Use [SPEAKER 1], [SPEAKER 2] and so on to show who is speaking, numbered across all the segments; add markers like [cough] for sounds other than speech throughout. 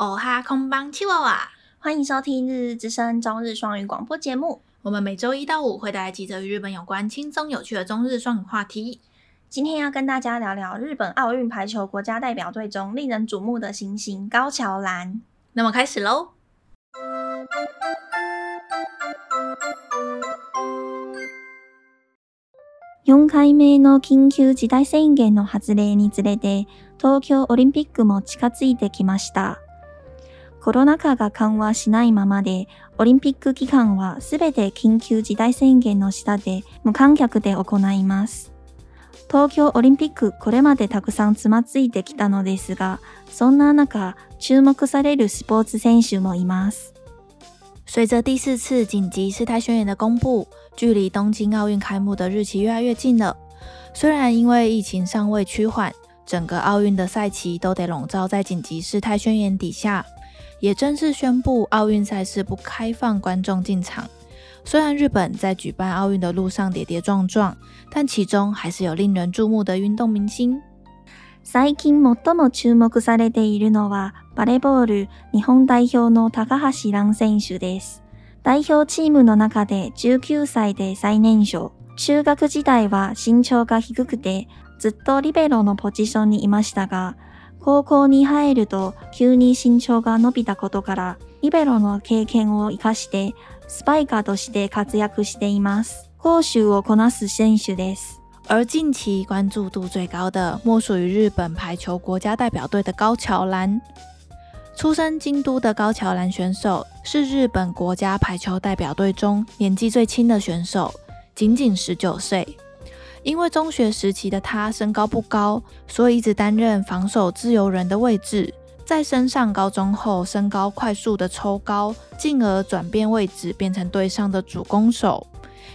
[SPEAKER 1] 哦哈空邦七娃娃，
[SPEAKER 2] 欢迎收听《日日之声》中日双语广播节目。
[SPEAKER 1] 我们每周一到五会带来几则与日本有关、轻松有趣的中日双语话题。
[SPEAKER 2] 今天要跟大家聊聊日本奥运排球国家代表队中令人瞩目的新星高桥兰。
[SPEAKER 1] 那么开始喽。
[SPEAKER 2] 4回目の紧急事态宣言の発令につれて、东京オリンピックも近づいてきました。 コロナ祸が缓和しないままで、オリンピック期间はすべて紧急事态宣言の下で无观客で行います。东京オリンピックこれまでたくさんつまずいてきたのですが、そんな中、注目されるスポーツ选手もいます。
[SPEAKER 1] 随着第四次紧急事态宣言的公布，距离东京奥运开幕的日期越来越近了。虽然因为疫情尚未趋缓，整个奥运的赛期都得笼罩在紧急事态宣言底下。也正式宣布奥运赛事不开放观众进场。虽然日本在举办奥运的路上跌跌撞撞，但其中还是有令人注目的运动明星。
[SPEAKER 2] 最近最も注目されているのはバレーボール日本代表の高桥蓝选手です。代表チームの中で19歳で最年少。中学时代は身长が低くてずっとリベロのポジションにいましたが、高校に入ると急に身长が伸びたことから、リベロの経験を活かしてスパイカーとして活跃しています。攻守をこなす选手です。
[SPEAKER 1] 而近期关注度最高的，莫属于日本排球国家代表队的高桥兰。出身京都的高桥兰选手，是日本国家排球代表队中年纪最轻的选手，仅仅十九岁。 因为中学时期的他身高不高，所以一直担任防守自由人的位置。在升上高中后，身高快速的抽高，进而转变位置，变成队上的主攻手。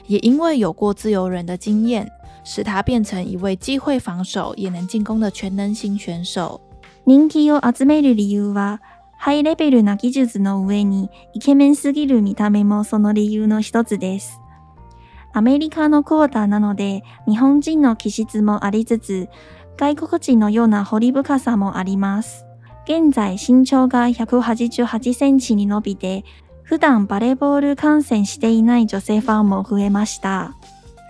[SPEAKER 1] 也因为有过自由人的经验，使他变成一位既会防守也能进攻的全能型选手。
[SPEAKER 2] 人気を集める理由は、ハイレベルな技术の上にイケメンすぎる见た目もその理由の一つです。 アメリカのクォーターなので、日本人の気质もありつつ、外国人のような雕り深さもあります。现在身长が188センチに伸びて、普段バレーボール観戦していない女性ファンも増えました。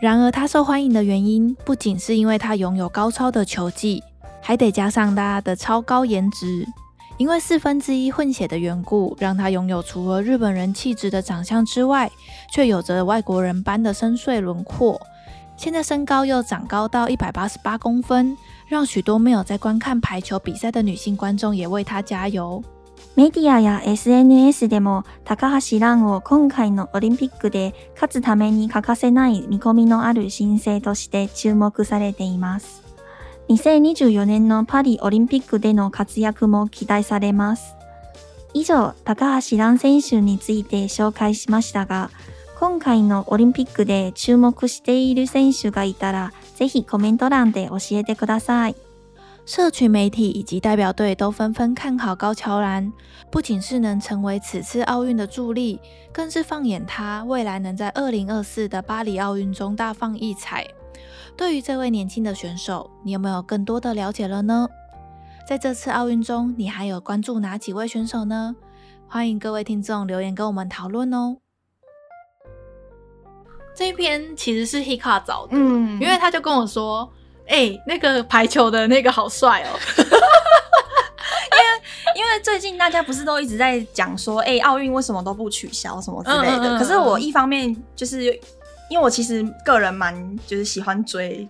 [SPEAKER 1] 然而，他受欢迎的原因不仅是因为他拥有高超的球技，还得加上他的超高颜值。因为四分之一混血的缘故，让他拥有除了日本人气质的长相之外，却有着外国人般的深邃轮廓。现在身高又长高到一百八十八公分，让许多没有在观看排球比赛的女性观众也为他加油。
[SPEAKER 2] メディアや SNS でも高桥蓝を今回のオリンピックで胜つために欠かせない见込みのある新星として注目されています。 2024年のパリオリンピックでの活跃も期待されます。以上、高桥蓝选手について绍介しましたが、今回のオリンピックで注目している选手がいたら、ぜひコメント栏で教えてください。
[SPEAKER 1] 社群媒体以及代表队都纷纷看好高桥蓝，不仅是能成为此次奥运的助力，更是放眼他未来能在二零二四的巴黎奥运中大放异彩。对于这位年轻的选手，你有没有更多的了解了呢？在这次奥运中，你还有关注哪几位选手呢？欢迎各位听众留言跟我们讨论哦。这一篇其实是 Hika 找的，嗯，因为他就跟我说。哎、欸，那个排球的那个好帅哦！[laughs] 因
[SPEAKER 2] 为因为最近大家不是都一直在讲说，哎、欸，奥运为什么都不取消什么之类的？嗯嗯嗯、可是我一方面就是因为我其实个人蛮就是喜欢追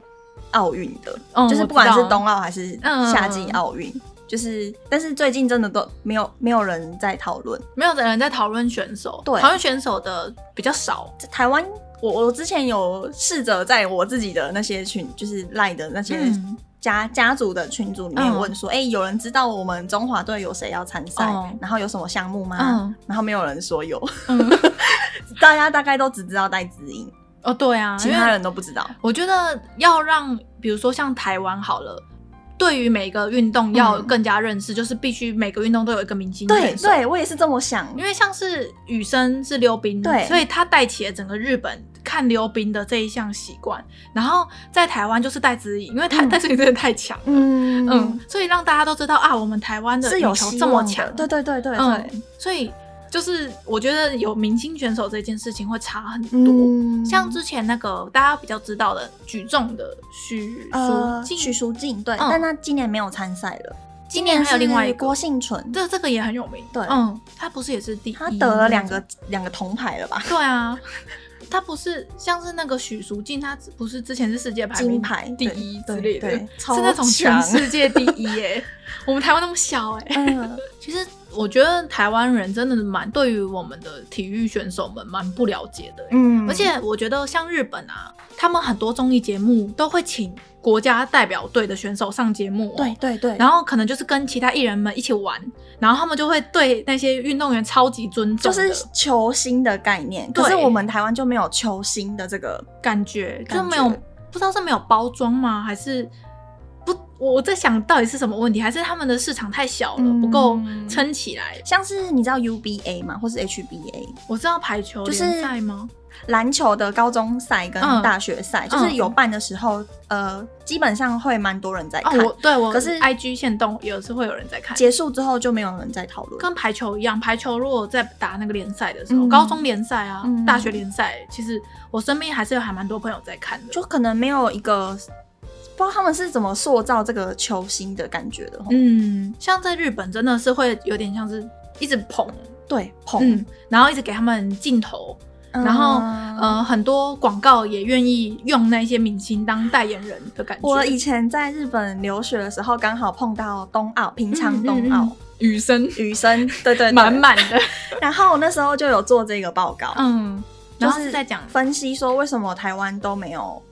[SPEAKER 2] 奥运的，嗯、就是不管是冬奥还是夏季奥运，嗯、就是但是最近真的都没有没有人在讨论，
[SPEAKER 1] 没有人在讨论选手，对，讨论选手的比较少，
[SPEAKER 2] 在台湾。我我之前有试着在我自己的那些群，就是赖的那些家、嗯、家族的群组里面问说，哎、嗯欸，有人知道我们中华队有谁要参赛，哦、然后有什么项目吗？嗯、然后没有人说有，嗯、[laughs] 大家大概都只知道戴资颖
[SPEAKER 1] 哦，对啊，
[SPEAKER 2] 其他人都不知道。
[SPEAKER 1] 我觉得要让，比如说像台湾好了，
[SPEAKER 3] 对于每个运动要更加认识，嗯、就是必须每个运动都有一个明星。
[SPEAKER 4] 对，对我也是这么想。
[SPEAKER 3] 因为像是羽生是溜冰，对，所以他带起了整个日本看溜冰的这一项习惯。然后在台湾就是戴资颖，因为他戴资颖真的太强了，嗯嗯，所以让大家都知道啊，我们台湾的羽球这么强。
[SPEAKER 4] 对对对对对，嗯、
[SPEAKER 3] 所以。就是我觉得有明星选手这件事情会差很多，嗯、像之前那个大家比较知道的举重的许淑静，
[SPEAKER 4] 许淑静对，嗯、但他今年没有参赛了。
[SPEAKER 3] 今年还有另外一个。
[SPEAKER 4] 郭幸存，
[SPEAKER 3] 这这个也很有名。
[SPEAKER 4] 对，
[SPEAKER 3] 嗯，他不是也是第一，
[SPEAKER 4] 他得了两个两个铜牌了吧？
[SPEAKER 3] 对啊，他不是像是那个许淑净，他不是之前是世界排名第一之类的，是那种全世界第一耶。[laughs] 我们台湾那么小哎，嗯，[laughs] 其实。我觉得台湾人真的是蛮对于我们的体育选手们蛮不了解的，嗯，而且我觉得像日本啊，他们很多综艺节目都会请国家代表队的选手上节目，
[SPEAKER 4] 对对对，
[SPEAKER 3] 然后可能就是跟其他艺人们一起玩，然后他们就会对那些运动员超级尊重，
[SPEAKER 4] 就是球星的概念。可是我们台湾就没有球星的这个
[SPEAKER 3] 感觉，就没有不知道是没有包装吗，还是？我我在想到底是什么问题，还是他们的市场太小了，嗯、不够撑起来？
[SPEAKER 4] 像是你知道 UBA 吗，或是 HBA？
[SPEAKER 3] 我知道排球联赛吗？
[SPEAKER 4] 篮球的高中赛跟大学赛，嗯、就是有办的时候，嗯、呃，基本上会蛮多人在看。
[SPEAKER 3] 哦、我对我
[SPEAKER 4] 可是
[SPEAKER 3] IG 限动有时会有人在看，
[SPEAKER 4] 结束之后就没有人在讨论。
[SPEAKER 3] 跟排球一样，排球如果在打那个联赛的时候，嗯、高中联赛啊，嗯、大学联赛，其实我身边还是有还蛮多朋友在看的，
[SPEAKER 4] 就可能没有一个。不知道他们是怎么塑造这个球星的感觉的。
[SPEAKER 3] 嗯，像在日本真的是会有点像是一直捧，
[SPEAKER 4] 对捧、
[SPEAKER 3] 嗯，然后一直给他们镜头，嗯、然后呃很多广告也愿意用那些明星当代言人的感觉。
[SPEAKER 4] 我以前在日本留学的时候，刚好碰到冬奥，平昌冬奥，
[SPEAKER 3] 雨生
[SPEAKER 4] 雨生，对对，
[SPEAKER 3] 满满的。[laughs]
[SPEAKER 4] 然后我那时候就有做这个报告，
[SPEAKER 3] 嗯，然后是在讲
[SPEAKER 4] 分析说为什么台湾都没有。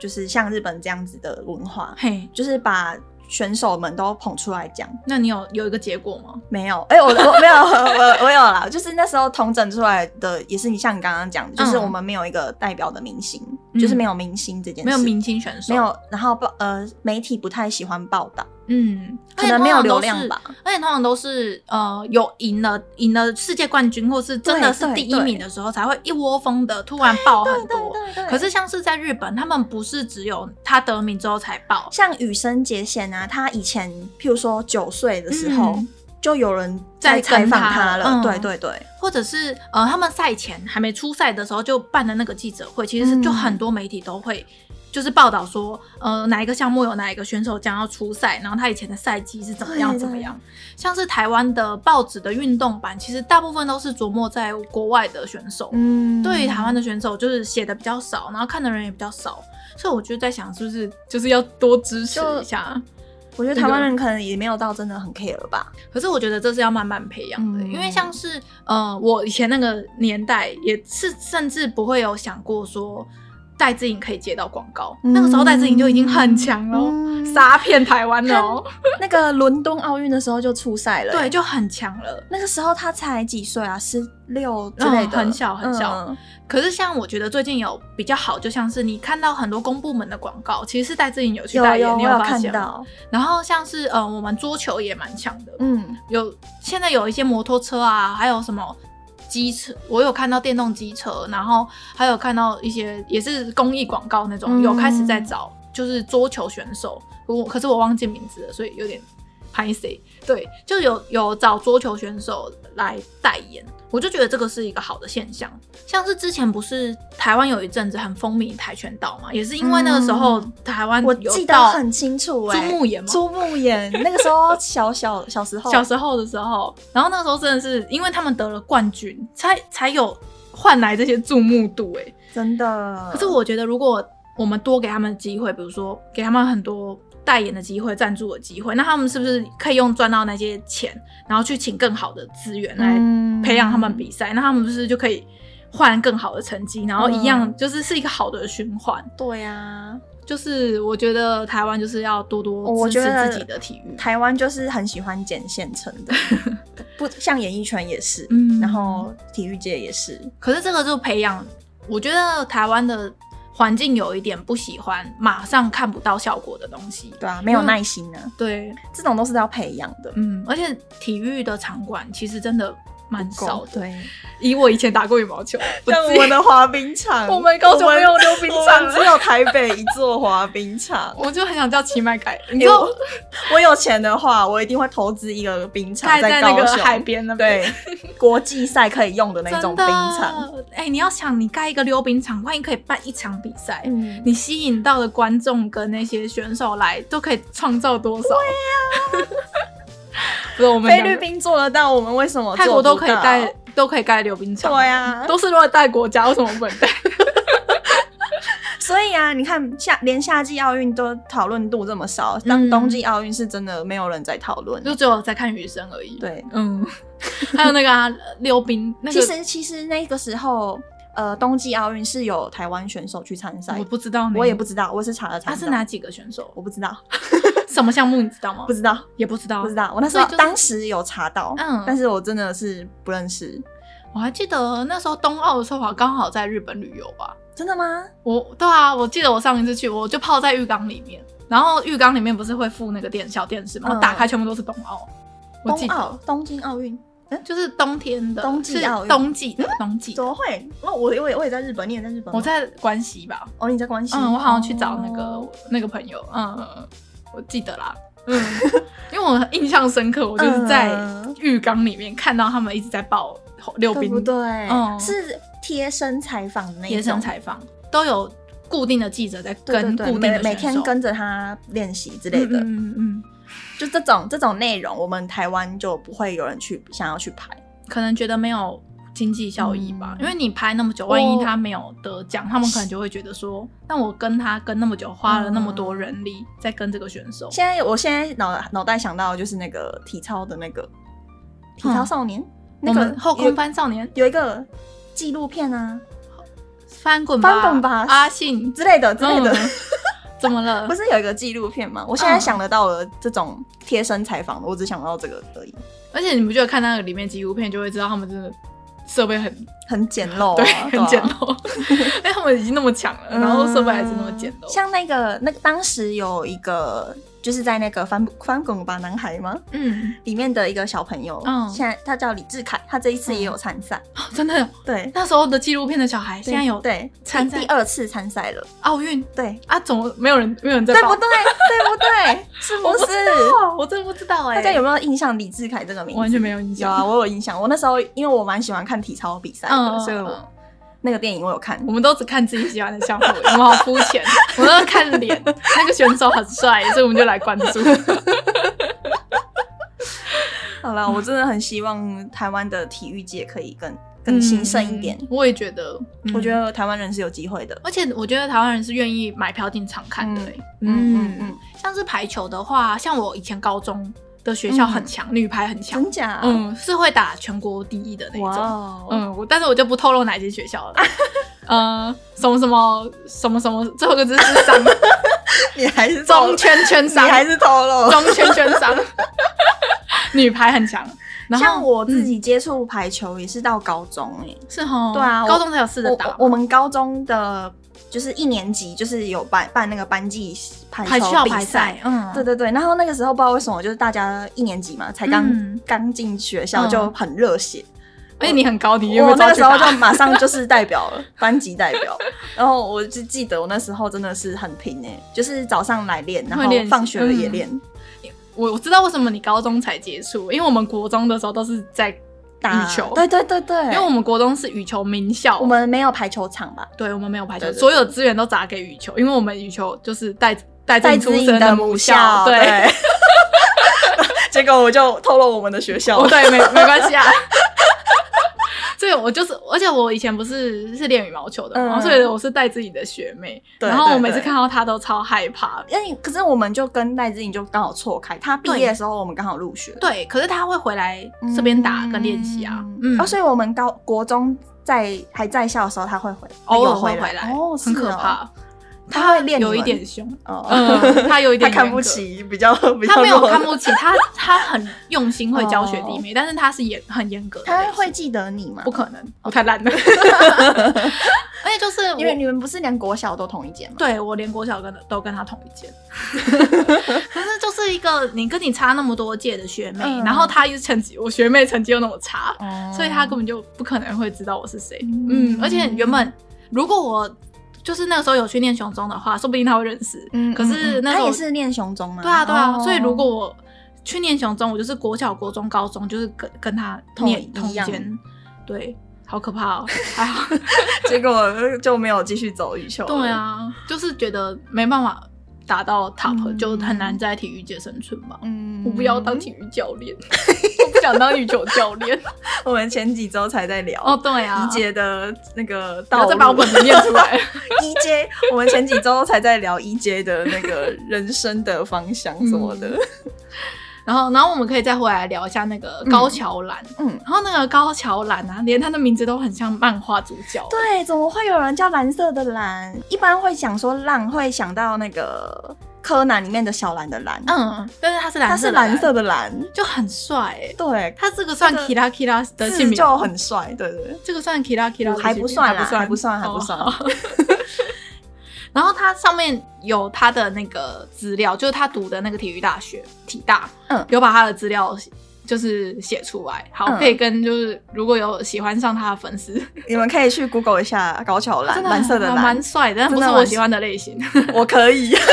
[SPEAKER 4] 就是像日本这样子的文化，
[SPEAKER 3] 嘿，
[SPEAKER 4] 就是把选手们都捧出来讲。
[SPEAKER 3] 那你有有一个结果吗？
[SPEAKER 4] 没有，哎、欸，我我没有，我我有啦。就是那时候统整出来的，也是你像你刚刚讲的，就是我们没有一个代表的明星，嗯、就是没有明星这件事，
[SPEAKER 3] 没有明星选手，
[SPEAKER 4] 没有。然后报呃，媒体不太喜欢报道。
[SPEAKER 3] 嗯，
[SPEAKER 4] 可能没有流量吧，
[SPEAKER 3] 而且通常都是呃有赢了赢了世界冠军，或是真的是第一名的时候，才会一窝蜂的突然爆很多。可是像是在日本，他们不是只有他得名之后才爆，
[SPEAKER 4] 像羽生结弦啊，他以前譬如说九岁的时候，就有人在采访他了，对对对，
[SPEAKER 3] 或者是呃他们赛前还没出赛的时候就办的那个记者会，其实是就很多媒体都会。就是报道说，呃，哪一个项目有哪一个选手将要出赛，然后他以前的赛季是怎么样怎么样。像是台湾的报纸的运动版，其实大部分都是琢磨在国外的选手，嗯，对于台湾的选手就是写的比较少，然后看的人也比较少，所以我就在想，是不是就是要多支持一下？
[SPEAKER 4] 我觉得台湾人可能也没有到真的很 care 吧。
[SPEAKER 3] 可是我觉得这是要慢慢培养的，嗯、因为像是呃，我以前那个年代也是，甚至不会有想过说。戴志颖可以接到广告，嗯、那个时候戴志颖就已经很强了，杀、嗯、遍台湾了、喔。
[SPEAKER 4] 那个伦敦奥运的时候就出赛了、欸，
[SPEAKER 3] 对，就很强了。
[SPEAKER 4] 那个时候他才几岁啊？十六之类的、嗯，
[SPEAKER 3] 很小很小。嗯、可是像我觉得最近有比较好，就像是你看到很多公部门的广告，其实是戴志颖有去代言，有有你有发现吗？然后像是呃，我们桌球也蛮强的，嗯，有现在有一些摩托车啊，还有什么。机车，我有看到电动机车，然后还有看到一些也是公益广告那种，有开始在找就是桌球选手，我可是我忘记名字了，所以有点拍谢。对，就有有找桌球选手来代言。我就觉得这个是一个好的现象，像是之前不是台湾有一阵子很风靡跆拳道嘛，也是因为那个时候台湾
[SPEAKER 4] 我记得很清楚，哎，
[SPEAKER 3] 朱木炎嘛，
[SPEAKER 4] 朱木炎那个时候小小小时候，
[SPEAKER 3] 小时候的时候，然后那个时候真的是因为他们得了冠军，才才有换来这些注目度，哎，
[SPEAKER 4] 真的。
[SPEAKER 3] 可是我觉得如果我们多给他们机会，比如说给他们很多。代言的机会、赞助的机会，那他们是不是可以用赚到那些钱，然后去请更好的资源来培养他们比赛？嗯、那他们不是就可以换更好的成绩，然后一样就是是一个好的循环？
[SPEAKER 4] 对呀、啊，
[SPEAKER 3] 就是我觉得台湾就是要多多支持自己的体育。
[SPEAKER 4] 台湾就是很喜欢捡现成的，[laughs] 不像演艺圈也是，嗯，然后体育界也是。
[SPEAKER 3] 可是这个就培养，我觉得台湾的。环境有一点不喜欢，马上看不到效果的东西。
[SPEAKER 4] 对啊，没有耐心呢、啊。
[SPEAKER 3] 对，
[SPEAKER 4] 这种都是要培养的。
[SPEAKER 3] 嗯，而且体育的场馆其实真的。蛮少的，
[SPEAKER 4] 对。
[SPEAKER 3] 以我以前打过羽毛球，[laughs]
[SPEAKER 4] 像我们的滑冰场，[laughs]
[SPEAKER 3] 我们高中没有溜冰场，[laughs]
[SPEAKER 4] 只有台北一座滑冰场。
[SPEAKER 3] 我就很想叫奇迈改。
[SPEAKER 4] 你知道，我有钱的话，我一定会投资一个冰场在那个
[SPEAKER 3] 海边那边，
[SPEAKER 4] 对，国际赛可以用的那种冰场。
[SPEAKER 3] 哎，你要想，你盖一个溜冰场，万一可以办一场比赛，你吸引到的观众跟那些选手来，都可以创造多少？对呀。
[SPEAKER 4] 菲律宾做得到，我们为什么
[SPEAKER 3] 泰国都可以带都可以盖溜冰场？
[SPEAKER 4] 对呀、啊，
[SPEAKER 3] 都是热带国家，为什么不能带？[laughs]
[SPEAKER 4] 所以啊，你看夏连夏季奥运都讨论度这么少，当冬季奥运是真的没有人在讨论，
[SPEAKER 3] 就只有在看雨生而已。
[SPEAKER 4] 对，
[SPEAKER 3] 嗯，[laughs] 还有那个啊，溜冰，那个、
[SPEAKER 4] 其实其实那个时候，呃，冬季奥运是有台湾选手去参赛，
[SPEAKER 3] 我不知道、
[SPEAKER 4] 我也不知道，我是查了查，
[SPEAKER 3] 他是哪几个选手？
[SPEAKER 4] 我不知道。[laughs]
[SPEAKER 3] 什么项目你知道吗？
[SPEAKER 4] 不知道，
[SPEAKER 3] 也不知道，
[SPEAKER 4] 不知道。我那时候当时有查到，嗯，但是我真的是不认识。
[SPEAKER 3] 我还记得那时候冬奥的时候，我刚好在日本旅游吧？
[SPEAKER 4] 真的吗？
[SPEAKER 3] 我对啊，我记得我上一次去，我就泡在浴缸里面，然后浴缸里面不是会附那个电小电视吗？我打开全部都是冬奥。
[SPEAKER 4] 冬奥，东京奥运，
[SPEAKER 3] 嗯，就是冬天的
[SPEAKER 4] 冬季奥运，
[SPEAKER 3] 冬季的冬季。
[SPEAKER 4] 怎么会？我我我也我也在日本，你也在日本？
[SPEAKER 3] 我在关西吧？
[SPEAKER 4] 哦，你在关西？
[SPEAKER 3] 嗯，我好像去找那个那个朋友，嗯，我记得啦。嗯，[laughs] 因为我印象深刻，我就是在浴缸里面看到他们一直在抱溜冰，
[SPEAKER 4] 对不对？嗯，是贴身采访的那种，
[SPEAKER 3] 贴身采访都有固定的记者在跟固定的
[SPEAKER 4] 每天跟着他练习之类的。嗯嗯嗯，就这种这种内容，我们台湾就不会有人去想要去拍，
[SPEAKER 3] 可能觉得没有。经济效益吧，因为你拍那么久，万一他没有得奖，他们可能就会觉得说，那我跟他跟那么久，花了那么多人力在跟这个选手。
[SPEAKER 4] 现在我现在脑脑袋想到的就是那个体操的那个体操少年，那个
[SPEAKER 3] 后空翻少年
[SPEAKER 4] 有一个纪录片啊，
[SPEAKER 3] 翻滚
[SPEAKER 4] 翻滚吧
[SPEAKER 3] 阿信
[SPEAKER 4] 之类的之类的，
[SPEAKER 3] 怎么了？[laughs]
[SPEAKER 4] 不是有一个纪录片吗？我现在想得到了这种贴身采访的，我只想到这个而已。
[SPEAKER 3] 而且你不觉得看那个里面纪录片就会知道他们真的。设备很
[SPEAKER 4] 很简陋，
[SPEAKER 3] 对，很简陋。[laughs] 哎，他们已经那么强了，然后设备还是那么简陋。
[SPEAKER 4] 像那个，那个当时有一个。就是在那个翻翻滚吧男孩吗？嗯，里面的一个小朋友，嗯，现在他叫李志凯，他这一次也有参赛，
[SPEAKER 3] 真的？对，那时候的纪录片的小孩现在有
[SPEAKER 4] 对参赛第二次参赛了
[SPEAKER 3] 奥运，
[SPEAKER 4] 对
[SPEAKER 3] 啊，怎么没有人没有人在？
[SPEAKER 4] 对不对？对不对？[laughs] 是不是？
[SPEAKER 3] 我真的不知道哎，
[SPEAKER 4] 大家有没有印象李志凯这个名字？
[SPEAKER 3] 完全没有印象。
[SPEAKER 4] 有啊，我有印象。我那时候因为我蛮喜欢看体操比赛的，所以我。那个电影我有看，
[SPEAKER 3] 我们都只看自己喜欢的项目，我们好肤浅。我们都看脸，那个选手很帅，所以我们就来关注。[laughs]
[SPEAKER 4] 好了，我真的很希望台湾的体育界可以更 [laughs] 更兴盛一点。
[SPEAKER 3] 我也觉得，
[SPEAKER 4] 我觉得台湾人是有机会的，
[SPEAKER 3] 而且我觉得台湾人是愿意买票进场看的。嗯嗯嗯，像是排球的话，像我以前高中。的学校很强，女排很强，
[SPEAKER 4] 真假？
[SPEAKER 3] 嗯，是会打全国第一的那种。嗯，我但是我就不透露哪间学校了。嗯，[laughs] 什么什么什么什么，最后一个字是商。[laughs]
[SPEAKER 4] 你还是
[SPEAKER 3] 中圈圈商，
[SPEAKER 4] 你还是透露
[SPEAKER 3] 中圈圈商。[laughs] 女排很强，
[SPEAKER 4] 像我自己接触排球也是到高中哎，
[SPEAKER 3] 是哦。
[SPEAKER 4] 对啊，
[SPEAKER 3] 高中才有试着打。
[SPEAKER 4] 我们高中的。就是一年级，就是有办办那个班级排球比赛，嗯，对对对。然后那个时候不知道为什么，就是大家一年级嘛，才刚刚进学校就很热血。
[SPEAKER 3] 而且你很高，你
[SPEAKER 4] 我那个时候就马上就是代表了班级代表。[laughs] 然后我就记得我那时候真的是很拼诶，就是早上来练，然后放学了也练。
[SPEAKER 3] 我我知道为什么你高中才接触，因为我们国中的时候都是在。打羽球，
[SPEAKER 4] 对对对对，
[SPEAKER 3] 因为我们国中是羽球名校，
[SPEAKER 4] 我们没有排球场吧？
[SPEAKER 3] 对，我们没有排球，所有资源都砸给羽球，因为我们羽球就是带带出生的母校，对。[laughs] [laughs]
[SPEAKER 4] 结果我就透露我们的学校，
[SPEAKER 3] 对，没没关系啊。所以我就是，而且我以前不是是练羽毛球的嘛，所以我是带自己的学妹，然后我每次看到她都超害怕。
[SPEAKER 4] 因为可是我们就跟戴志颖就刚好错开，她毕业的时候我们刚好入学。
[SPEAKER 3] 对，可是她会回来这边打跟练习啊。
[SPEAKER 4] 嗯，哦，所以我们高国中在还在校的时候，她会回，
[SPEAKER 3] 偶尔会回来，哦，很可怕。
[SPEAKER 4] 他会练
[SPEAKER 3] 有一点凶
[SPEAKER 4] 哦，
[SPEAKER 3] 嗯，他有一点 [laughs]
[SPEAKER 4] 他看不起比较，[laughs] 比较
[SPEAKER 3] 他没有看不起他，[laughs] 他很用心会教学弟妹，但是他是严很严格的。
[SPEAKER 4] 他会记得你吗？
[SPEAKER 3] 不可能，我太烂了。而且就是
[SPEAKER 4] 因为你们不是连国小都同一间吗？
[SPEAKER 3] 对，我连国小跟都跟他同一间。可是就是一个你跟你差那么多届的学妹，然后他又成绩，我学妹成绩又那么差，所以他根本就不可能会知道我是谁。嗯，而且原本如果我。就是那个时候有去念雄中的话，说不定他会认识。嗯，可是那
[SPEAKER 4] 他也是念雄中吗？
[SPEAKER 3] 对啊，对啊。所以如果我去念雄中，我就是国小、国中、高中，就是跟跟他念同一间。对，好可怕哦。还好，
[SPEAKER 4] 结果就没有继续走羽球。
[SPEAKER 3] 对啊，就是觉得没办法达到 top，就很难在体育界生存吧。嗯，我不要当体育教练。[laughs] 我不想当羽球教练，[laughs]
[SPEAKER 4] 我们前几周才在聊
[SPEAKER 3] 哦，对啊，
[SPEAKER 4] 一阶的那个，
[SPEAKER 3] 然后再把我本子念出来。[laughs]
[SPEAKER 4] 一阶，我们前几周才在聊一阶的那个人生的方向什么的。嗯、
[SPEAKER 3] 然后，然后我们可以再回来聊一下那个高桥兰。嗯，然后那个高桥兰啊，连他的名字都很像漫画主角。
[SPEAKER 4] 对，怎么会有人叫蓝色的蓝？一般会想说浪，会想到那个。柯南里面的小兰的兰，
[SPEAKER 3] 嗯，但是他是蓝色，
[SPEAKER 4] 他是蓝色的蓝，
[SPEAKER 3] 就很帅哎。
[SPEAKER 4] 对，
[SPEAKER 3] 他这个算 Kira Kira 的姓名
[SPEAKER 4] 就很帅，对对，
[SPEAKER 3] 这个算 Kira Kira
[SPEAKER 4] 还不算，还不算，还不算，还不算。
[SPEAKER 3] 然后他上面有他的那个资料，就是他读的那个体育大学体大，嗯，有把他的资料就是写出来，好，可以跟就是如果有喜欢上他的粉丝，[laughs]
[SPEAKER 4] 你们可以去 Google 一下高桥蓝，蓝色的蓝，
[SPEAKER 3] 蛮帅的，但不是我喜欢的类型。[laughs]
[SPEAKER 4] 我可以。[laughs]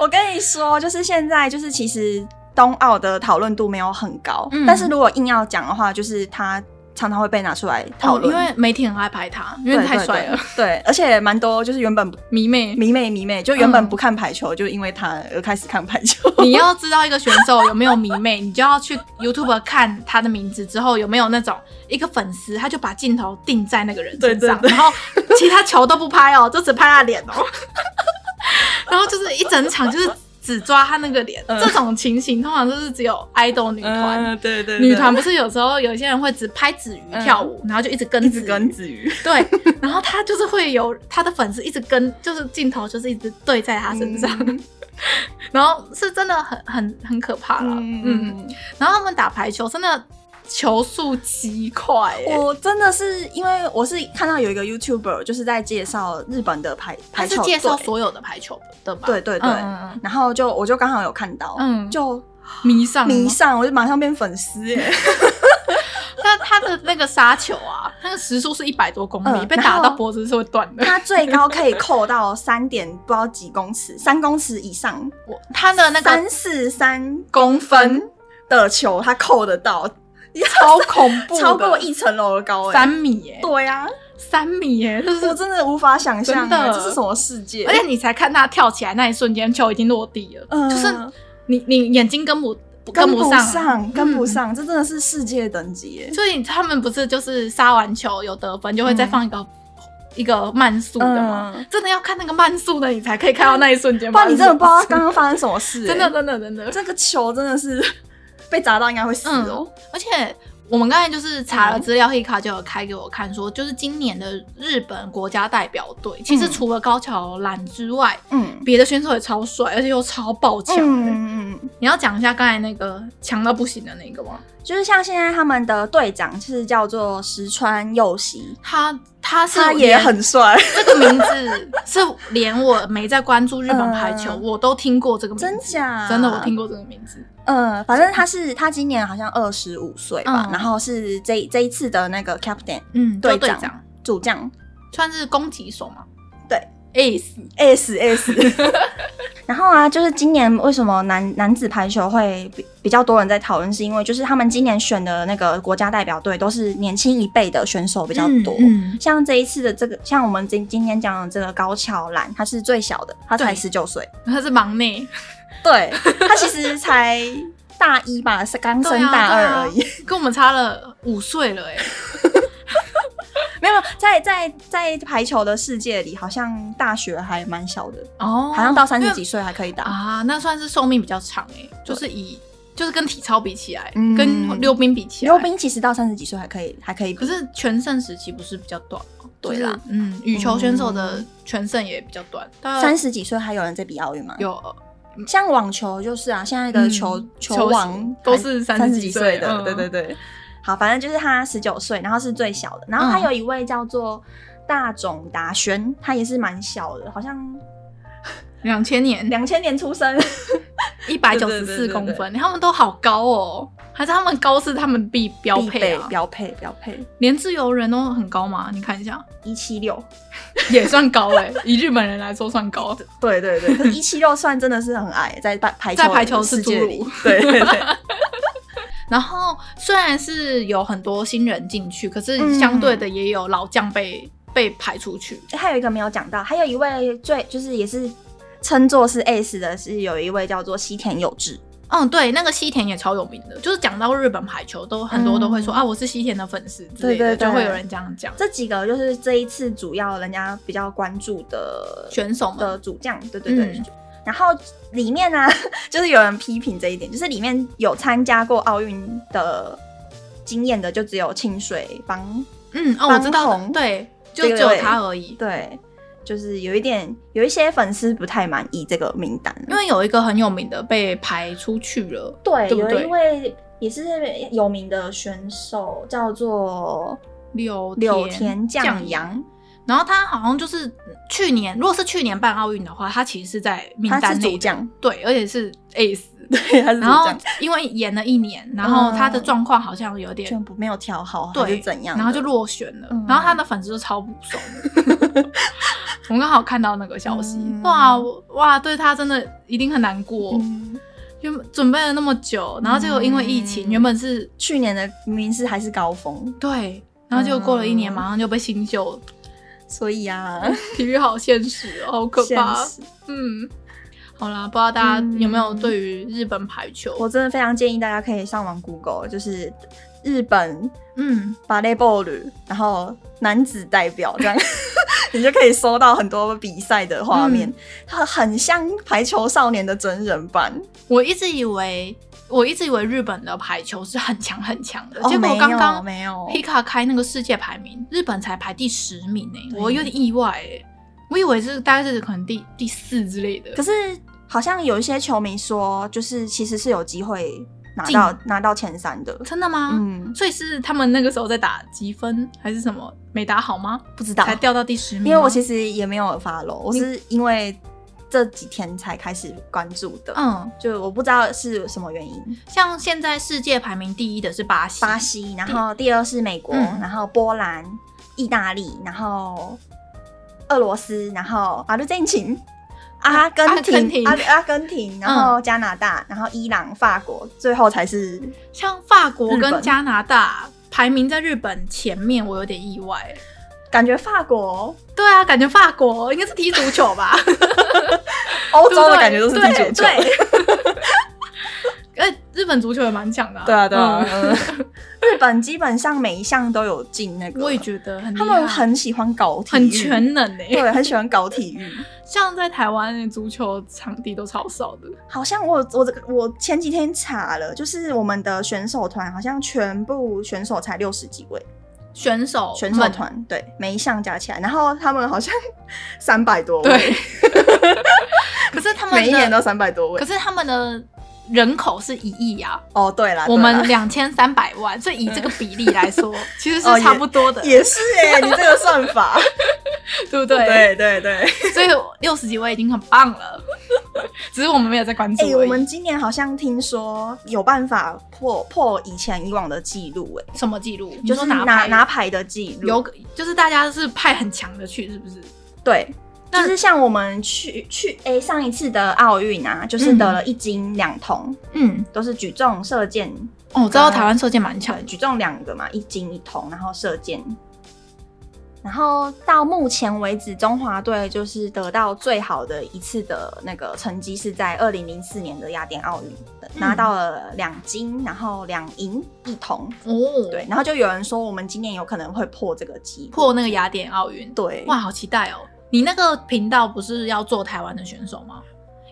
[SPEAKER 4] 我跟你说，就是现在，就是其实冬奥的讨论度没有很高，嗯、但是如果硬要讲的话，就是他常常会被拿出来讨论、哦，
[SPEAKER 3] 因为媒体很爱拍他，因为太帅了。对，
[SPEAKER 4] 而且蛮多就是原本
[SPEAKER 3] 迷妹、
[SPEAKER 4] 迷妹、迷妹，就原本不看排球，嗯、就因为他而开始看排球。[laughs]
[SPEAKER 3] 你要知道一个选手有没有迷妹，你就要去 YouTube 看他的名字之后有没有那种一个粉丝，他就把镜头定在那个人身上，然后其他球都不拍哦，就只拍他脸哦。[laughs] 然后就是一整场就是只抓他那个脸，这种情形通常都是只有爱豆女团。对对，女团不是有时候有些人会只拍子瑜跳舞，然后就一直跟，一直跟子瑜。[laughs] 对，然后他就是会有他的粉丝一直跟，就是镜头就是一直对在他身上，[laughs] 然后是真的很很很可怕了。嗯，然后他们打排球真的。球速极快，
[SPEAKER 4] 我真的是因为我是看到有一个 YouTuber 就是在介绍日本的排排球，
[SPEAKER 3] 他是介绍所有的排球的吧？
[SPEAKER 4] 对对对，然后就我就刚好有看到，嗯，就
[SPEAKER 3] 迷上
[SPEAKER 4] 迷上，我就马上变粉丝耶。[laughs]
[SPEAKER 3] 但他的那个杀球啊，他的时速是一百多公里，被打到脖子是会断的。
[SPEAKER 4] 他最高可以扣到三点不知道几公尺，[laughs] 三公尺以上，
[SPEAKER 3] 我他的那个
[SPEAKER 4] 三四三公分的球，他扣得到。
[SPEAKER 3] 超恐怖，
[SPEAKER 4] 超过一层楼的高，
[SPEAKER 3] 三米耶！
[SPEAKER 4] 对呀，
[SPEAKER 3] 三米耶！就是
[SPEAKER 4] 我真的无法想象，这是什么世界？
[SPEAKER 3] 而且你才看他跳起来那一瞬间，球已经落地了，就是你你眼睛跟不跟不上，
[SPEAKER 4] 跟不上，这真的是世界等级耶！
[SPEAKER 3] 所以他们不是就是杀完球有得分，就会再放一个一个慢速的吗？真的要看那个慢速的，你才可以看到那一瞬间。
[SPEAKER 4] 不然你真的不知道刚刚发生什么事，[laughs]
[SPEAKER 3] 真的真的真的，
[SPEAKER 4] 这个球真的是。被砸到应该会死哦、嗯！
[SPEAKER 3] 而且我们刚才就是查了资料，Hikka 就有开给我看，说就是今年的日本国家代表队，其实除了高桥兰之外，嗯，别的选手也超帅，而且又超爆强。嗯嗯，你要讲一下刚才那个强到不行的那个吗？
[SPEAKER 4] 就是像现在他们的队长是叫做石川佑希，
[SPEAKER 3] 他他是
[SPEAKER 4] 他也很帅，[laughs]
[SPEAKER 3] 这个名字是连我没在关注日本排球，我都听过这个名字，
[SPEAKER 4] 真假？
[SPEAKER 3] 真的我听过这个名字。
[SPEAKER 4] 嗯，反正他是他今年好像二十五岁吧，然后是这这一次的那个 captain，嗯，队长主将，
[SPEAKER 3] 算是攻击手嘛？
[SPEAKER 4] 对
[SPEAKER 3] ，S
[SPEAKER 4] S S。[laughs] 然后啊，就是今年为什么男男子排球会比比较多人在讨论，是因为就是他们今年选的那个国家代表队都是年轻一辈的选手比较多。嗯，像这一次的这个，像我们今今天讲的这个高桥兰，他是最小的，他才十九岁，
[SPEAKER 3] 他是忙内。
[SPEAKER 4] 对，他其实才大一吧，是刚升大二而已，
[SPEAKER 3] 跟我们差了五岁了哎。[laughs]
[SPEAKER 4] 没有，在在在排球的世界里，好像大学还蛮小的。哦，好像到三十几岁还可以打。
[SPEAKER 3] 啊，那算是寿命比较长哎，就是以就是跟体操比起来，跟溜冰比起来，
[SPEAKER 4] 溜冰其实到三十几岁还可以还可以，
[SPEAKER 3] 可是全盛时期不是比较短吗？
[SPEAKER 4] 对啦，
[SPEAKER 3] 嗯，羽球选手的全盛也比较短，
[SPEAKER 4] 三十几岁还有人在比奥运吗？
[SPEAKER 3] 有，
[SPEAKER 4] 像网球就是啊，现在的球球王
[SPEAKER 3] 都是三十几岁的，
[SPEAKER 4] 对对对。好，反正就是他十九岁，然后是最小的，然后还有一位叫做大冢达宣，他也是蛮小的，好像。[laughs]
[SPEAKER 3] 两千年，
[SPEAKER 4] 两千年出生，[laughs]
[SPEAKER 3] 一百九十四公分，[laughs] 他们都好高哦，还是他们高是他们必标配啊？
[SPEAKER 4] 标配标配，
[SPEAKER 3] 连自由人都很高吗？你看一下，
[SPEAKER 4] 一七六
[SPEAKER 3] 也算高哎，以日本人来说算高。
[SPEAKER 4] 对对对，一七六算真的是很矮，在排
[SPEAKER 3] 在排球世界里。
[SPEAKER 4] 对对对。
[SPEAKER 3] 然后虽然是有很多新人进去，可是相对的也有老将被被排出去。
[SPEAKER 4] 还有一个没有讲到，还有一位最就是也是。称作是 ace 的是有一位叫做西田有志，
[SPEAKER 3] 嗯，对，那个西田也超有名的，就是讲到日本排球，都很多都会说、嗯、啊，我是西田的粉丝之类的，对对对，就会有人这样讲。
[SPEAKER 4] 这几个就是这一次主要人家比较关注的
[SPEAKER 3] 选手
[SPEAKER 4] 的主将，对对对。嗯、然后里面呢、啊，[laughs] 就是有人批评这一点，就是里面有参加过奥运的经验的，就只有清水帮，
[SPEAKER 3] 嗯，哦，我知道，对，就只有他而已，
[SPEAKER 4] 对。对就是有一点，有一些粉丝不太满意这个名单，
[SPEAKER 3] 因为有一个很有名的被排出去了。
[SPEAKER 4] 对，
[SPEAKER 3] 对对，
[SPEAKER 4] 有一位也是有名的选手叫做
[SPEAKER 3] 柳
[SPEAKER 4] 柳田将阳，
[SPEAKER 3] 然后他好像就是去年，如果是去年办奥运的话，他其实是在名单内，对，而且是 ace。[laughs]
[SPEAKER 4] 对，他是
[SPEAKER 3] 然后因为演了一年，然后他的状况好像有点
[SPEAKER 4] 全部没有调好，对，是怎样，
[SPEAKER 3] 然后就落选了。嗯、然后他的粉丝都超不爽的。[laughs] 我刚好看到那个消息，嗯、哇哇，对他真的一定很难过，嗯、就准备了那么久，然后结果因为疫情，嗯、原本是
[SPEAKER 4] 去年的明明是还是高峰，
[SPEAKER 3] 对，然后结果过了一年，马上就被新秀，
[SPEAKER 4] 所以啊，[laughs]
[SPEAKER 3] 体育好现实，[laughs] 好可怕，嗯。好啦，不知道大家有没有对于日本排球、嗯，
[SPEAKER 4] 我真的非常建议大家可以上网 Google，就是日本嗯。芭蕾 ball，然后男子代表这样，[laughs] 你就可以搜到很多比赛的画面，它、嗯、很像排球少年的真人版。
[SPEAKER 3] 我一直以为，我一直以为日本的排球是很强很强的，
[SPEAKER 4] 哦、
[SPEAKER 3] 结果刚刚
[SPEAKER 4] 没有
[SPEAKER 3] Pika 开那个世界排名，日本才排第十名呢，对我有点意外哎，我以为是大概是可能第第四之类的，
[SPEAKER 4] 可是。好像有一些球迷说，就是其实是有机会拿到拿到前三的，
[SPEAKER 3] 真的吗？嗯，所以是他们那个时候在打积分还是什么没打好吗？
[SPEAKER 4] 不知道，
[SPEAKER 3] 才掉到第十名。
[SPEAKER 4] 因为我其实也没有 follow，我是因为这几天才开始关注的。嗯，就我不知道是什么原因。
[SPEAKER 3] 像现在世界排名第一的是巴西，
[SPEAKER 4] 巴西，然后第二是美国，嗯、然后波兰、意大利，然后俄罗斯，然后阿根廷。阿根廷，阿阿根廷，然后加拿大，嗯、然后伊朗、法国，最后才是
[SPEAKER 3] 像法国跟加拿大排名在日本前面，我有点意外。
[SPEAKER 4] 感觉法国，
[SPEAKER 3] 对啊，感觉法国应该是踢足球吧？[laughs]
[SPEAKER 4] 欧洲的感觉都是踢足球。
[SPEAKER 3] 哎，[laughs] 日本足球也蛮强的。
[SPEAKER 4] 对啊，对啊。日本基本上每一项都有进那个，
[SPEAKER 3] 我也觉得很。
[SPEAKER 4] 他们很喜欢搞体育，
[SPEAKER 3] 很全能诶。
[SPEAKER 4] 对，很喜欢搞体育。[laughs]
[SPEAKER 3] 像在台湾，足球场地都超少的。
[SPEAKER 4] 好像我我这个我前几天查了，就是我们的选手团好像全部选手才六十几位。
[SPEAKER 3] 选手
[SPEAKER 4] 选手团对，每一项加起来，然后他们好像三百多位。
[SPEAKER 3] 对。[laughs] 可是他们
[SPEAKER 4] 每一年都三百多位。
[SPEAKER 3] 可是他们的。人口是一亿呀！
[SPEAKER 4] 哦，对了，
[SPEAKER 3] 我们两千三百万，所以以这个比例来说，其实是差不多的。
[SPEAKER 4] 也是哎，你这个算法，[laughs]
[SPEAKER 3] 对不对？
[SPEAKER 4] 对对对，
[SPEAKER 3] 所以六十几位已经很棒了，[laughs] 只是我们没有在关注。哎，
[SPEAKER 4] 我们今年好像听说有办法破破以前以往的记录，哎，
[SPEAKER 3] 什么记录？
[SPEAKER 4] 就是拿拿牌的记录，
[SPEAKER 3] 有就是大家是派很强的去，是不是？
[SPEAKER 4] 对。就是像我们去去诶、欸，上一次的奥运啊，就是得了一金两铜，嗯，都是举重、射箭。
[SPEAKER 3] 哦，我知道台湾射箭蛮强，
[SPEAKER 4] 举重两个嘛，一金一铜，然后射箭。然后到目前为止，中华队就是得到最好的一次的那个成绩，是在二零零四年的雅典奥运，拿到了两金，然后两银一铜。哦，对，然后就有人说，我们今年有可能会破这个纪录，
[SPEAKER 3] 破那个雅典奥运。
[SPEAKER 4] 对，
[SPEAKER 3] 哇，好期待哦！你那个频道不是要做台湾的选手吗？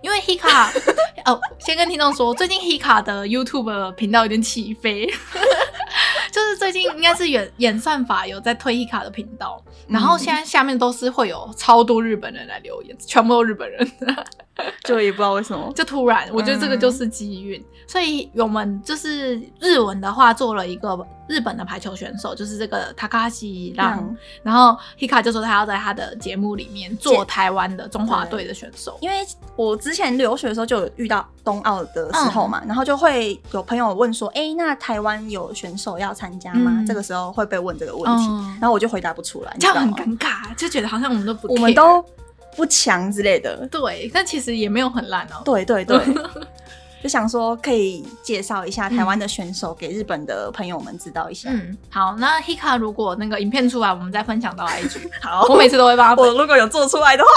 [SPEAKER 3] 因为 Hika [laughs] 哦，先跟听众说，最近 Hika 的 YouTube 频道有点起飞，就 [laughs] 是就是最近应该是演演算法有在推 Hika 的频道，然后现在下面都是会有超多日本人来留言，全部都日本人。
[SPEAKER 4] 就也不知道为什么，
[SPEAKER 3] 就突然，我觉得这个就是机运。嗯、所以我们就是日文的话，做了一个日本的排球选手，就是这个 Takahashi 让、嗯，然后 Hika 就说他要在他的节目里面做台湾的中华队的选手。
[SPEAKER 4] 因为我之前留学的时候就有遇到冬奥的时候嘛、嗯，然后就会有朋友问说：“哎、欸，那台湾有选手要参加吗、嗯？”这个时候会被问这个问题、嗯，然后我就回答不出来，
[SPEAKER 3] 这样很尴尬，就觉得好像我们都不，
[SPEAKER 4] 我们都。不强之类的，
[SPEAKER 3] 对，但其实也没有很烂哦。
[SPEAKER 4] 对对对，[laughs] 就想说可以介绍一下台湾的选手给日本的朋友们知道一下。
[SPEAKER 3] 嗯，好，那 Hika 如果那个影片出来，我们再分享到 [laughs] IG。好，我每次都会帮他。
[SPEAKER 4] 我如果有做出来的话，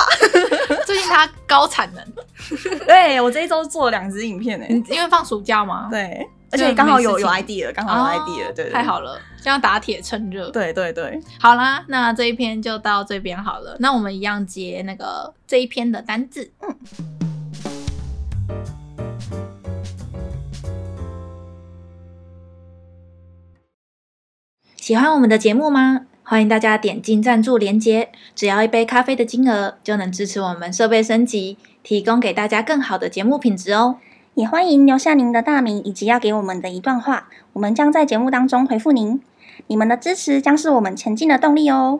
[SPEAKER 4] [laughs]
[SPEAKER 3] 最近他高产能。
[SPEAKER 4] 对，我这一周做了两支影片呢，
[SPEAKER 3] 因为放暑假嘛。
[SPEAKER 4] 对。而且刚好有有 idea，刚好有 idea，、哦、对，对，对，
[SPEAKER 3] 太好了，这样打铁趁热。
[SPEAKER 4] 对对对，
[SPEAKER 3] 好啦，那这一篇就到这边好了。那我们一样接那个这一篇的单字。嗯。喜欢我们的节目吗？欢迎大家点进赞助连结，只要一杯咖啡的金额，就能支持我们设备升级，提供给大家更好的节目品质哦。
[SPEAKER 4] 也欢迎留下您的大名以及要给我们的一段话，我们将在节目当中回复您。你们的支持将是我们前进的动力哦。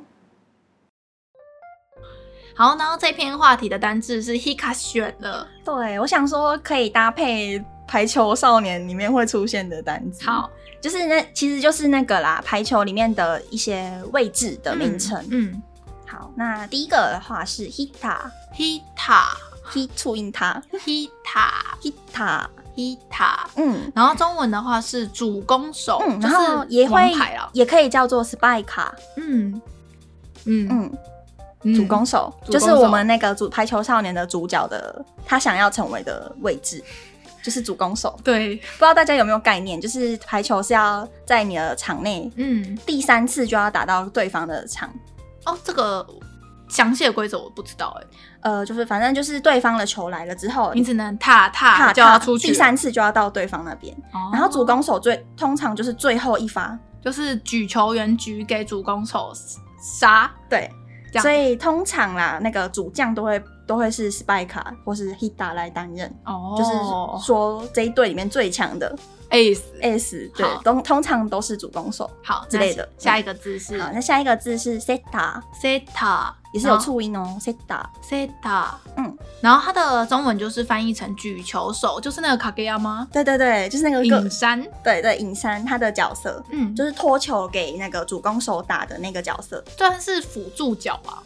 [SPEAKER 3] 好，然后这篇话题的单字是 Hika 选的，
[SPEAKER 4] 对，我想说可以搭配《排球少年》里面会出现的单字。
[SPEAKER 3] 好，
[SPEAKER 4] 就是那其实就是那个啦，排球里面的一些位置的名称。嗯，嗯好，那第一个的话是 Hita，Hita。Hit 促音他
[SPEAKER 3] ，Hita，Hita，Hita，嗯，然后中文的话是主攻手，
[SPEAKER 4] 嗯，然后也会也可以叫做 Spiker，
[SPEAKER 3] 嗯嗯。
[SPEAKER 4] 嗯，主攻手。就是我们那个主排球少年的主角的他想要成为的位置，就是主攻手。
[SPEAKER 3] 对，
[SPEAKER 4] 不知道大家有没有概念，就是排球是要在你的场内，嗯，第三次就要打到对方的场。
[SPEAKER 3] 哦，这个。详细的规则我不知道哎、欸，
[SPEAKER 4] 呃，就是反正就是对方的球来了之后，
[SPEAKER 3] 你只能踏踏踏就要出去，
[SPEAKER 4] 第三次就要到对方那边。哦。然后主攻手最通常就是最后一发，
[SPEAKER 3] 就是举球员举给主攻手杀。
[SPEAKER 4] 对，所以通常啦，那个主将都会都会是 Spiker 或是 Hita 来担任。哦，就是说这一队里面最强的。
[SPEAKER 3] ace
[SPEAKER 4] 对，都通常都是主攻手，
[SPEAKER 3] 好
[SPEAKER 4] 之类的。
[SPEAKER 3] 下一个字是，
[SPEAKER 4] 好，那下一个字是 setter
[SPEAKER 3] setter
[SPEAKER 4] 也是有促音哦，setter
[SPEAKER 3] setter 嗯，然后它的中文就是翻译成举球手，就是那个 Kageyama 吗？
[SPEAKER 4] 对对对，就是那个
[SPEAKER 3] 影山，
[SPEAKER 4] 对对影山他的角色，嗯，就是托球给那个主攻手打的那个角色，
[SPEAKER 3] 算是辅助角吧。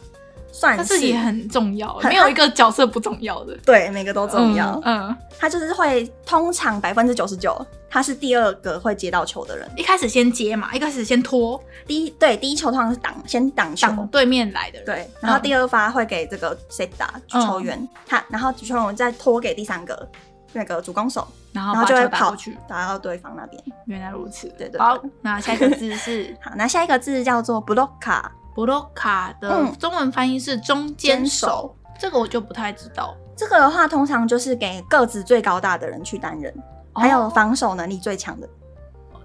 [SPEAKER 4] 算是，
[SPEAKER 3] 但是也很重要，没有一个角色不重要的。[laughs]
[SPEAKER 4] 对，每个都重要。
[SPEAKER 3] 嗯，嗯
[SPEAKER 4] 他就是会通常百分之九十九，他是第二个会接到球的人。
[SPEAKER 3] 一开始先接嘛，一开始先拖。
[SPEAKER 4] 第一对第一球通常是挡，先挡球，挡
[SPEAKER 3] 对面来的人。
[SPEAKER 4] 对，然后第二发会给这个谁打球员，嗯、他然后球员再拖给第三个那个主攻手，
[SPEAKER 3] 然
[SPEAKER 4] 后就会跑去打到对方那边。
[SPEAKER 3] 原来如此，
[SPEAKER 4] 对对，对。
[SPEAKER 3] 好，[laughs] 那下一个字是
[SPEAKER 4] 好，那下一个字叫做 blocker。
[SPEAKER 3] 布洛卡的中文翻译是中间手，嗯，这个我就不太知道。
[SPEAKER 4] 这个的话，通常就是给个子最高大的人去担任，哦，还有防守能力最强的，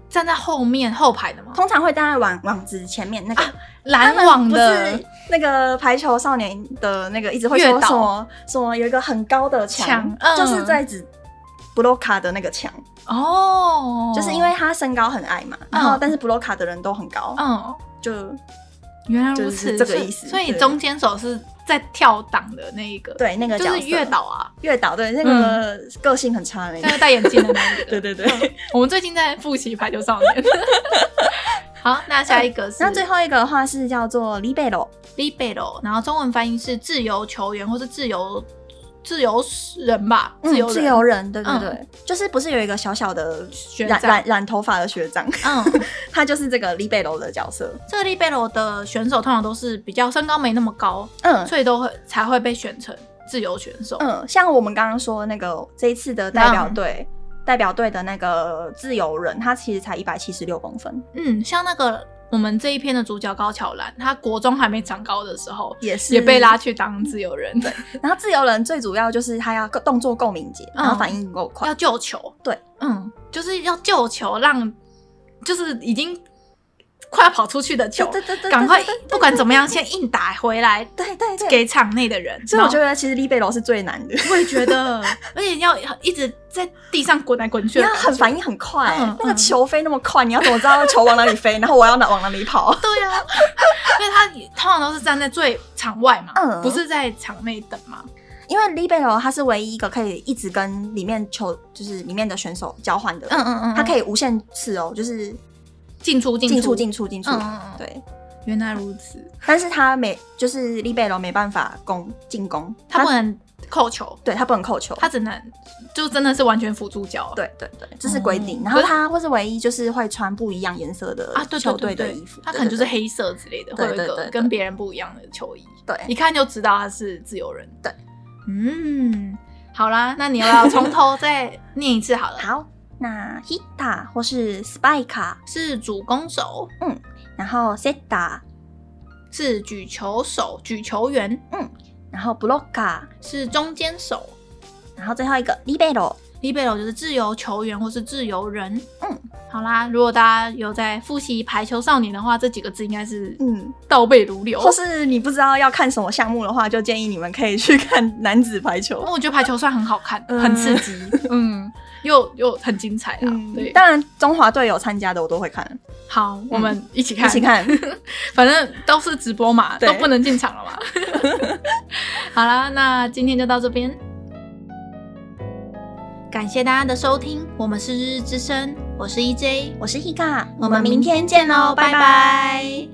[SPEAKER 3] 站在后面后排的吗？
[SPEAKER 4] 通常会站在网网子前面那个
[SPEAKER 3] 拦，啊，网的，
[SPEAKER 4] 那个排球少年的那个一直会说什么什么有一个很高的墙，嗯，就是在指布洛卡的那个墙。
[SPEAKER 3] 哦，
[SPEAKER 4] 就是因为他身高很矮嘛，然后但是布洛卡的人都很高，
[SPEAKER 3] 嗯，
[SPEAKER 4] 就。
[SPEAKER 3] 原来如此，
[SPEAKER 4] 这个意思。
[SPEAKER 3] 所以中间手是在跳档的那一个，
[SPEAKER 4] 对，那个
[SPEAKER 3] 就是月岛啊，
[SPEAKER 4] 月岛，对，那个个性很差的那个，
[SPEAKER 3] 戴眼镜的那个。[laughs]
[SPEAKER 4] 对对对，
[SPEAKER 3] 嗯、我们最近在复习排球少年。[laughs] 好，那下一个是，
[SPEAKER 4] 那最后一个的话是叫做 libero，libero，
[SPEAKER 3] 然后中文翻译是自由球员或是自由。自由人吧，自由人，
[SPEAKER 4] 嗯、自由人，对对对，嗯，就是不是有一个小小的染染染头发的学长，嗯，[laughs] 他就是这个 libero 的角色。
[SPEAKER 3] 这个 libero 的选手通常都是比较身高没那么高，嗯，所以都会才会被选成自由选手。
[SPEAKER 4] 嗯，像我们刚刚说的那个这一次的代表队，嗯，代表队的那个自由人，他其实才一百七十六公分。
[SPEAKER 3] 嗯，像那个。我们这一篇的主角高桥兰，他国中还没长高的时候，也是也被拉去当自由人。对，
[SPEAKER 4] 然后自由人最主要就是他要动作够敏捷，然后反应够快，
[SPEAKER 3] 要救球。
[SPEAKER 4] 对，
[SPEAKER 3] 嗯，就是要救球，让就是已经快要跑出去的球，
[SPEAKER 4] 对对对，
[SPEAKER 3] 赶快不管怎么样先硬打回来，
[SPEAKER 4] 对对对，
[SPEAKER 3] 给场内的人。
[SPEAKER 4] 所以我觉得其实 Libero 是最难的，
[SPEAKER 3] 我也觉得，[laughs] 而且要一直在地上滚来滚去，
[SPEAKER 4] 你要很反应很快，那个球飞那么快，你要怎么知道球往哪里飞，[laughs] 然后我要哪往哪里跑？
[SPEAKER 3] 对呀，因为他通常都是站在最场外嘛，不是在场内等嘛。
[SPEAKER 4] 因为 Libero 他是唯一一个可以一直跟里面球，就是里面的选手交换的。嗯嗯嗯，他可以无限次哦，就是
[SPEAKER 3] 进出进出
[SPEAKER 4] 进出进出。对，
[SPEAKER 3] 原来如此。
[SPEAKER 4] 但是他没，就是 Libero 没办法攻进攻，
[SPEAKER 3] 他不能扣球。
[SPEAKER 4] 对，他不能扣球，
[SPEAKER 3] 他只能就真的是完全辅助脚。
[SPEAKER 4] 对对对，这是规定。然后他或是唯一就是会穿不一样颜色的啊，球队的衣服，
[SPEAKER 3] 他可能就是黑色之类的，会有一个跟别人不一样的球衣。
[SPEAKER 4] 对，
[SPEAKER 3] 一看就知道他是自由人。
[SPEAKER 4] 对。
[SPEAKER 3] 嗯，好啦，那你又要从头再念一次好了。[laughs]
[SPEAKER 4] 好，那 hitter 或是 spiker
[SPEAKER 3] 是主攻手，
[SPEAKER 4] 嗯，然后 setter
[SPEAKER 3] 是举球手、举球员，
[SPEAKER 4] 嗯，然后 blocker
[SPEAKER 3] 是中间手，
[SPEAKER 4] 然后最后一个 libero。
[SPEAKER 3] Libero 就是自由球员或是自由人。
[SPEAKER 4] 嗯，
[SPEAKER 3] 好啦，如果大家有在复习排球少年的话，这几个字应该是嗯倒背如流。
[SPEAKER 4] 或是你不知道要看什么项目的话，就建议你们可以去看男子排球。
[SPEAKER 3] 我觉得排球算很好看，很刺激，嗯，又又很精彩啊。对，
[SPEAKER 4] 当然中华队有参加的我都会看。
[SPEAKER 3] 好，我们一起看，
[SPEAKER 4] 一起看，[laughs]
[SPEAKER 3] 反正都是直播嘛，都不能进场了嘛。[laughs] 好啦，那今天就到这边。感谢大家的收听，我们是日日之声，我是 EJ，
[SPEAKER 4] 我是 Hika，
[SPEAKER 3] 我们明天见喽，拜拜。